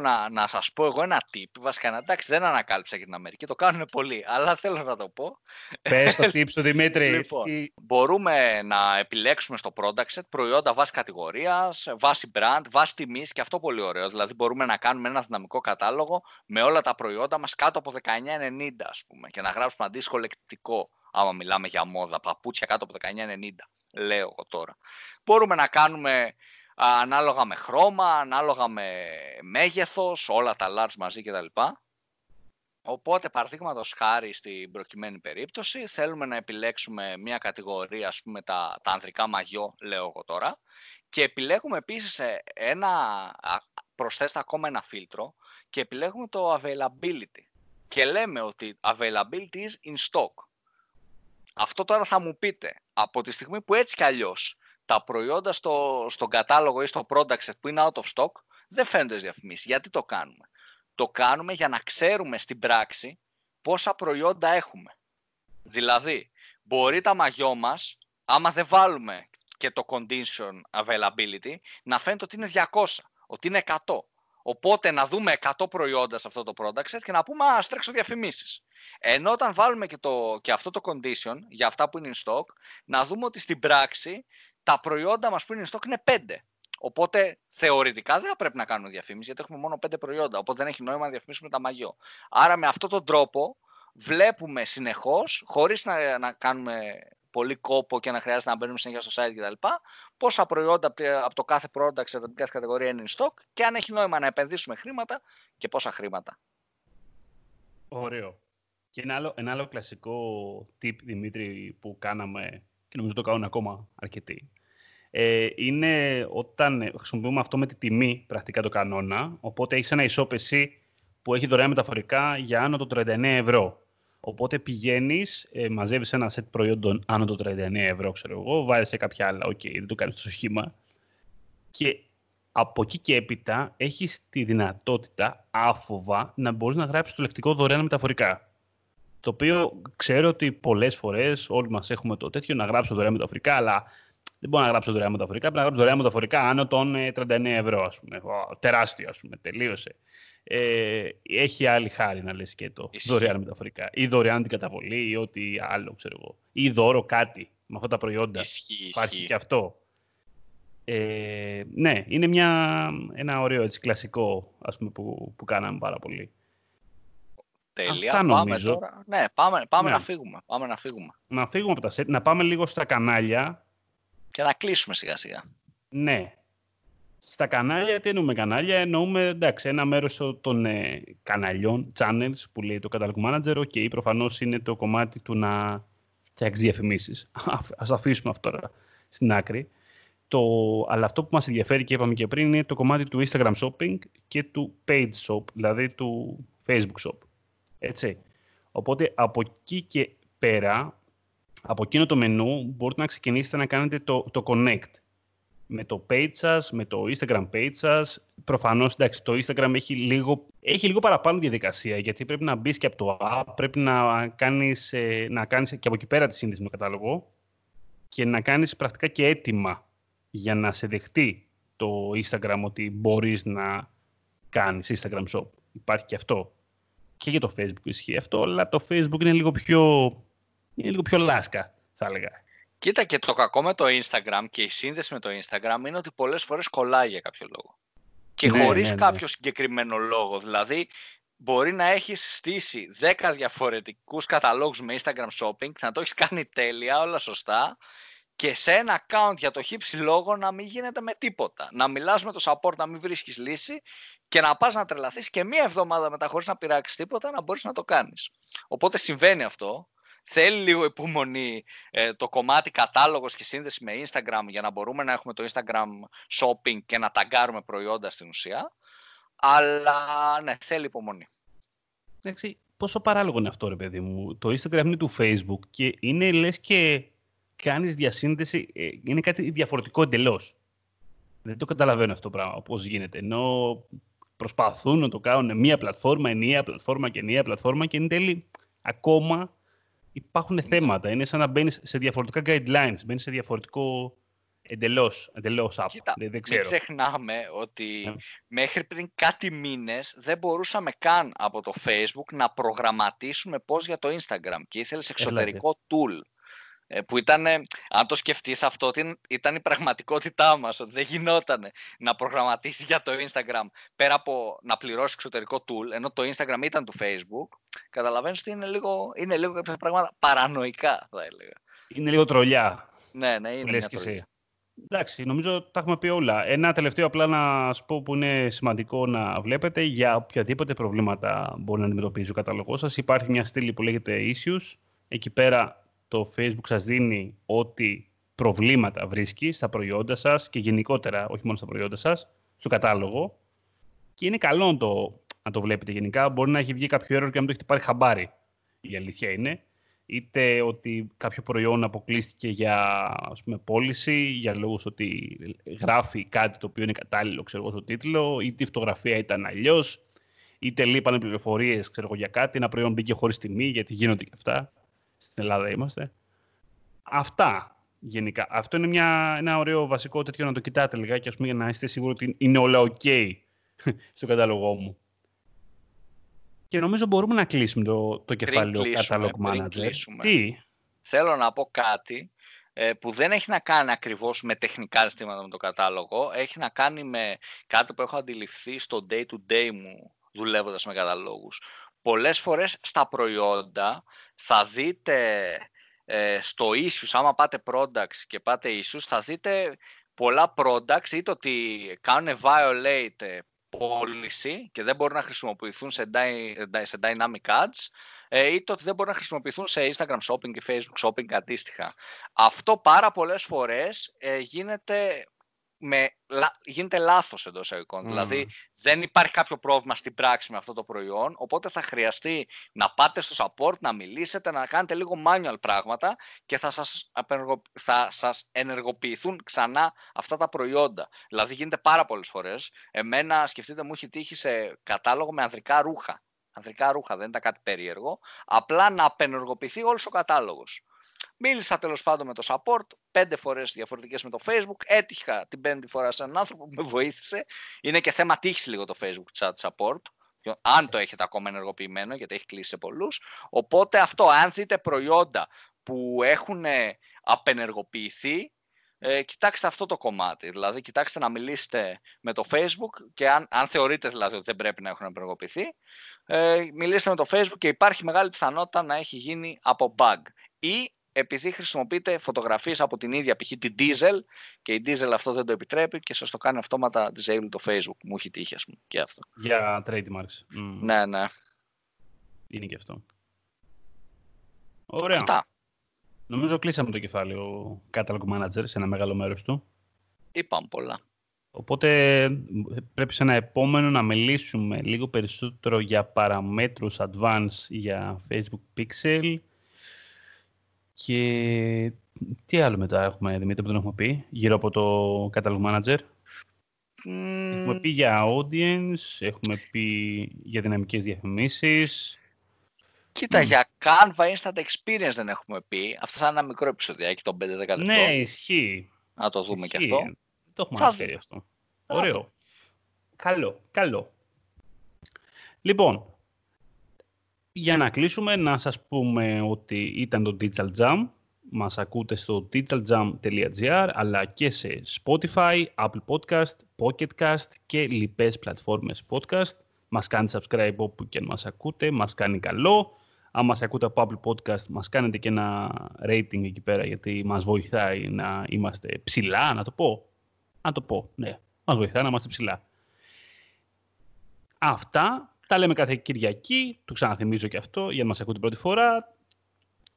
να, να σας πω εγώ ένα tip, βασικά να εντάξει δεν ανακάλυψα και την Αμερική, το κάνουν πολλοί, αλλά θέλω να το πω. Πες το tip σου Δημήτρη. λοιπόν, μπορούμε να επιλέξουμε στο product set προϊόντα βάση κατηγορίας, βάση brand, βάση τιμής και αυτό πολύ ωραίο. Δηλαδή μπορούμε να κάνουμε ένα δυναμικό κατάλογο με όλα τα προϊόντα μας κάτω από 19,90 ας πούμε και να γράψουμε αντίστοιχο λεκτικό άμα μιλάμε για μόδα, παπούτσια κάτω από 19,90 λέω εγώ τώρα. Μπορούμε να κάνουμε ανάλογα με χρώμα, ανάλογα με μέγεθος, όλα τα large μαζί κτλ. Οπότε, παραδείγματος χάρη στην προκειμένη περίπτωση, θέλουμε να επιλέξουμε μια κατηγορία, ας πούμε, τα, τα ανδρικά μαγιό, λέω εγώ τώρα, και επιλέγουμε επίσης ένα, προσθέστε ακόμα ένα φίλτρο και επιλέγουμε το availability. Και λέμε ότι availability is in stock. Αυτό τώρα θα μου πείτε, από τη στιγμή που έτσι κι αλλιώς τα προϊόντα στο, στον κατάλογο ή στο product set που είναι out of stock δεν φαίνονται διαφημίσεις. Γιατί το κάνουμε; Το κάνουμε για να ξέρουμε στην πράξη πόσα προϊόντα έχουμε. Δηλαδή, μπορεί τα μαγιό μας, άμα δεν βάλουμε και το condition availability, να φαίνεται ότι είναι 200, ότι είναι 100. Οπότε να δούμε 100 προϊόντα σε αυτό το product set και να πούμε «Α, τρέξω διαφημίσεις». Ενώ όταν βάλουμε και, το, και αυτό το condition για αυτά που είναι in stock, να δούμε ότι στην πράξη τα προϊόντα μας που είναι stock είναι πέντε. Οπότε θεωρητικά δεν θα πρέπει να κάνουμε διαφήμιση γιατί έχουμε μόνο πέντε προϊόντα. Οπότε δεν έχει νόημα να διαφημίσουμε τα μαγιό. Άρα με αυτόν τον τρόπο βλέπουμε συνεχώς, χωρίς να, να κάνουμε πολύ κόπο και να χρειάζεται να μπαίνουμε συνέχεια στο site κτλ. Πόσα προϊόντα από το κάθε product, από την κάθε κατηγορία είναι in stock και αν έχει νόημα να επενδύσουμε χρήματα και πόσα χρήματα. Ωραίο. Και ένα άλλο, ένα άλλο κλασικό tip, Δημήτρη, που κάναμε και νομίζω το κάνουν ακόμα αρκετοί, ε, είναι όταν χρησιμοποιούμε αυτό με τη τιμή πρακτικά το κανόνα. Οπότε έχεις ένα e-shop που έχει δωρεάν μεταφορικά για άνω των 39 ευρώ. Οπότε πηγαίνεις, ε, μαζεύεις ένα σετ προϊόντων άνω των 39 ευρώ, ξέρω εγώ, βάζεις σε κάποια άλλα. Okay, δεν το κάνεις στο σχήμα. Και από εκεί και έπειτα έχεις τη δυνατότητα άφοβα να μπορείς να γράψεις το λεκτικό δωρεάν μεταφορικά. Το οποίο ξέρω ότι πολλές φορές όλοι μας έχουμε το τέτοιο να γράψω δωρεάν μεταφορικά, αλλά δεν μπορώ να γράψω δωρεάν μεταφορικά. Πρέπει να γράψω δωρεάν μεταφορικά άνω των 39 ε, ευρώ, ας πούμε. Τεράστιο, ας πούμε. Τελείωσε. Ε, έχει άλλη χάρη να λες και το Ισχύει. δωρεάν μεταφορικά. Ή δωρεάν την καταβολή ή ό,τι άλλο, ξέρω εγώ. Ή δώρο κάτι με αυτά τα προϊόντα. Ισχύει, Υπάρχει και αυτό. Ε, ναι, είναι μια, ένα ωραίο έτσι, κλασικό ας πούμε, που, που κάναμε πάρα πολύ. Τέλεια. Αυτά πάμε τώρα. Ναι, πάμε, πάμε ναι. να φύγουμε. Πάμε να φύγουμε. Να φύγουμε από τα σετ, να πάμε λίγο στα κανάλια. Και να κλείσουμε σιγά σιγά. Ναι. Στα κανάλια, τι εννοούμε κανάλια, εννοούμε εντάξει, ένα μέρος των ε, καναλιών, channels που λέει το Catalog Manager, ok, προφανώς είναι το κομμάτι του να φτιάξεις διαφημίσεις. Ας αφήσουμε αυτό τώρα στην άκρη. Το, αλλά αυτό που μας ενδιαφέρει και είπαμε και πριν είναι το κομμάτι του Instagram Shopping και του Page Shop, δηλαδή του Facebook Shop. Έτσι. Οπότε από εκεί και πέρα, από εκείνο το μενού, μπορείτε να ξεκινήσετε να κάνετε το, το connect με το page σας, με το Instagram page σας. Προφανώς, εντάξει, το Instagram έχει λίγο, έχει λίγο παραπάνω διαδικασία, γιατί πρέπει να μπεις και από το app, πρέπει να κάνεις, ε, να κάνεις και από εκεί πέρα τη σύνδεση με το κατάλογο και να κάνεις πρακτικά και έτοιμα για να σε δεχτεί το Instagram ότι μπορείς να κάνεις Instagram Shop. Υπάρχει και αυτό και για το Facebook ισχύει αυτό, αλλά το Facebook είναι λίγο πιο, είναι λίγο πιο λάσκα, θα έλεγα. Κοίτα και το κακό με το Instagram και η σύνδεση με το Instagram είναι ότι πολλές φορές κολλάει για κάποιο λόγο. Και ναι, χωρίς ναι, ναι. κάποιο συγκεκριμένο λόγο. Δηλαδή, μπορεί να έχεις στήσει 10 διαφορετικούς καταλόγους με Instagram Shopping, να το έχεις κάνει τέλεια, όλα σωστά, και σε ένα account για το χύψη λόγο να μην γίνεται με τίποτα. Να μιλάς με το support, να μην βρίσκεις λύση και να πας να τρελαθείς και μία εβδομάδα μετά χωρίς να πειράξεις τίποτα να μπορείς να το κάνεις. Οπότε συμβαίνει αυτό. Θέλει λίγο υπομονή ε, το κομμάτι κατάλογος και σύνδεση με Instagram για να μπορούμε να έχουμε το Instagram shopping και να ταγκάρουμε προϊόντα στην ουσία. Αλλά ναι, θέλει υπομονή. Εντάξει, πόσο παράλογο είναι αυτό ρε παιδί μου. Το Instagram είναι του Facebook και είναι λες και κάνεις διασύνδεση, ε, είναι κάτι διαφορετικό εντελώς. Δεν το καταλαβαίνω αυτό το πράγμα, πώς γίνεται. Ενώ προσπαθούν να το κάνουν μία πλατφόρμα, ενιαία πλατφόρμα και ενιαία πλατφόρμα και εν τέλει ακόμα υπάρχουν θέματα. Είναι σαν να μπαίνεις σε διαφορετικά guidelines, μπαίνεις σε διαφορετικό εντελώς εντελώς app. Κοίτα, δεν, ξέρω. μην ξεχνάμε ότι ναι. μέχρι πριν κάτι μήνες δεν μπορούσαμε καν από το Facebook να προγραμματίσουμε πώς για το Instagram και ήθελες εξωτερικό tool. Ε, που ήταν, αν το σκεφτείς αυτό, ήταν η πραγματικότητά μας, ότι δεν γινόταν να προγραμματίσεις για το Instagram πέρα από να πληρώσεις εξωτερικό tool, ενώ το Instagram ήταν του Facebook, καταλαβαίνεις ότι είναι λίγο, είναι λίγο κάποια πράγματα παρανοϊκά, θα έλεγα. Είναι λίγο τρολιά. Ναι, ναι, είναι μια τρολιά. Εντάξει, νομίζω τα έχουμε πει όλα. Ένα τελευταίο απλά να σα πω που είναι σημαντικό να βλέπετε για οποιαδήποτε προβλήματα μπορεί να αντιμετωπίζει ο κατάλογός σας. Υπάρχει μια στήλη που λέγεται issues. Εκεί πέρα το Facebook σας δίνει ό,τι προβλήματα βρίσκει στα προϊόντα σας και γενικότερα, όχι μόνο στα προϊόντα σας, στο κατάλογο. Και είναι καλό να το, να το βλέπετε γενικά. Μπορεί να έχει βγει κάποιο error και να μην το έχετε πάρει χαμπάρι. Η αλήθεια είναι. Είτε ότι κάποιο προϊόν αποκλείστηκε για ας πούμε, πώληση, για λόγους ότι γράφει κάτι το οποίο είναι κατάλληλο ξέρω εγώ, στο τίτλο, είτε η φωτογραφία ήταν αλλιώς, είτε λείπανε πληροφορίες για κάτι, ένα προϊόν μπήκε χωρίς τιμή, γιατί γίνονται και αυτά στην Ελλάδα είμαστε. Αυτά γενικά. Αυτό είναι μια, ένα ωραίο βασικό τέτοιο να το κοιτάτε λιγάκι, ας πούμε, για να είστε σίγουροι ότι είναι όλα ok στο κατάλογό μου. Και νομίζω μπορούμε να κλείσουμε το, το κεφάλαιο Catalog Manager. Τι; Θέλω να πω κάτι ε, που δεν έχει να κάνει ακριβώς με τεχνικά ζητήματα με το κατάλογο, έχει να κάνει με κάτι που έχω αντιληφθεί στο day-to-day μου δουλεύοντας με καταλόγους πολλές φορές στα προϊόντα θα δείτε ε, στο issues, άμα πάτε products και πάτε issues, θα δείτε πολλά products είτε ότι κάνουν violate policy και δεν μπορούν να χρησιμοποιηθούν σε, σε dynamic ads ε, είτε ότι δεν μπορούν να χρησιμοποιηθούν σε Instagram shopping και Facebook shopping αντίστοιχα. Αυτό πάρα πολλές φορές ε, γίνεται με, γίνεται λάθος εντός εικόνων. Δηλαδή δεν υπάρχει κάποιο πρόβλημα στην πράξη με αυτό το προϊόν, οπότε θα χρειαστεί να πάτε στο support, να μιλήσετε, να κάνετε λίγο manual πράγματα και θα σας, θα σας ενεργοποιηθούν ξανά αυτά τα προϊόντα. Δηλαδή γίνεται πάρα πολλές φορές. Εμένα, σκεφτείτε, μου έχει τύχει σε κατάλογο με ανδρικά ρούχα. Ανδρικά ρούχα, δεν ήταν κάτι περίεργο. Απλά να απενεργοποιηθεί όλος ο κατάλογος. Μίλησα τέλος πάντων με το support, πέντε φορές διαφορετικές με το Facebook. Έτυχα την πέμπτη φορά σε έναν άνθρωπο που με βοήθησε. Είναι και θέμα τύχης λίγο το Facebook chat support. Αν το έχετε ακόμα ενεργοποιημένο, γιατί έχει κλείσει σε πολλούς. Οπότε αυτό, αν δείτε προϊόντα που έχουν απενεργοποιηθεί, ε, κοιτάξτε αυτό το κομμάτι. Δηλαδή, κοιτάξτε να μιλήσετε με το Facebook και αν, αν θεωρείτε δηλαδή ότι δεν πρέπει να έχουν απενεργοποιηθεί, ε, μιλήστε με το Facebook και υπάρχει μεγάλη πιθανότητα να έχει γίνει από bug. Ή επειδή χρησιμοποιείτε φωτογραφίες από την ίδια π.χ. την Diesel και η Diesel αυτό δεν το επιτρέπει και σας το κάνει αυτόματα disable το Facebook. Μου έχει τύχει, ας πούμε, και αυτό. Για trademarks. Ναι, ναι. Είναι και αυτό. Ωραία. Αυτά. Νομίζω κλείσαμε το κεφάλαιο Catalog Manager σε ένα μεγάλο μέρος του. Είπαμε πολλά. Οπότε πρέπει σε ένα επόμενο να μιλήσουμε λίγο περισσότερο για παραμέτρους advanced για Facebook Pixel, και τι άλλο μετά έχουμε, Δημήτρη, που δεν έχουμε πει, γύρω από το Catalog Manager; Έχουμε πει για audience, έχουμε πει για δυναμικές διαφημίσεις. Κοίτα, για Canva Instant Experience δεν έχουμε πει. Αυτό θα είναι ένα μικρό επεισοδιάκι των 5-10 λεπτών. Ναι, ισχύει. Να το δούμε και αυτό. Το έχουμε αναφέρει αυτό. Ωραίο. Καλό, καλό. Λοιπόν, για να κλείσουμε, να σας πούμε ότι ήταν το Digital Jam. Μας ακούτε στο digitaljam.gr αλλά και σε Spotify, Apple Podcast, Pocket Cast και λοιπές πλατφόρμες podcast. Μας κάνετε subscribe όπου και μας ακούτε, μας κάνει καλό. Αν μας ακούτε από Apple Podcast, μας κάνετε και ένα rating εκεί πέρα, γιατί μας βοηθάει να είμαστε ψηλά, να το πω. Να το πω, ναι. Μας βοηθάει να είμαστε ψηλά. Αυτά τα λέμε κάθε Κυριακή, του ξαναθυμίζω και αυτό, για να μας ακούτε πρώτη φορά.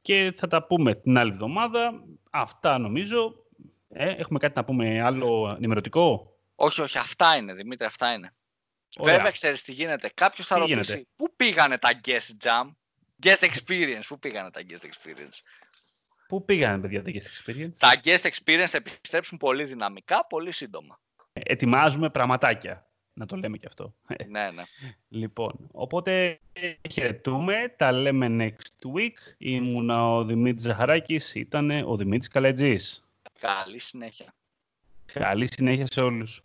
Και θα τα πούμε την άλλη εβδομάδα. Αυτά νομίζω. Ε, έχουμε κάτι να πούμε άλλο ενημερωτικό; Όχι, όχι, αυτά είναι, Δημήτρη, αυτά είναι. Ωραία. Βέβαια, ξέρεις τι γίνεται. Κάποιος θα ρωτήσει, πού πήγανε τα guest jam, guest experience, πού πήγανε τα guest experience; Πού πήγανε, παιδιά, τα guest experience; Τα guest experience θα επιστρέψουν πολύ δυναμικά, πολύ σύντομα. ετοιμάζουμε πραγματάκια. Να το λέμε και αυτό. Ναι, ναι. Λοιπόν, οπότε χαιρετούμε. Τα λέμε next week. Ήμουν ο Δημήτρης Ζαχαράκης, ήταν ο Δημήτρης Καλετζής. Καλή συνέχεια. Καλή συνέχεια σε όλους.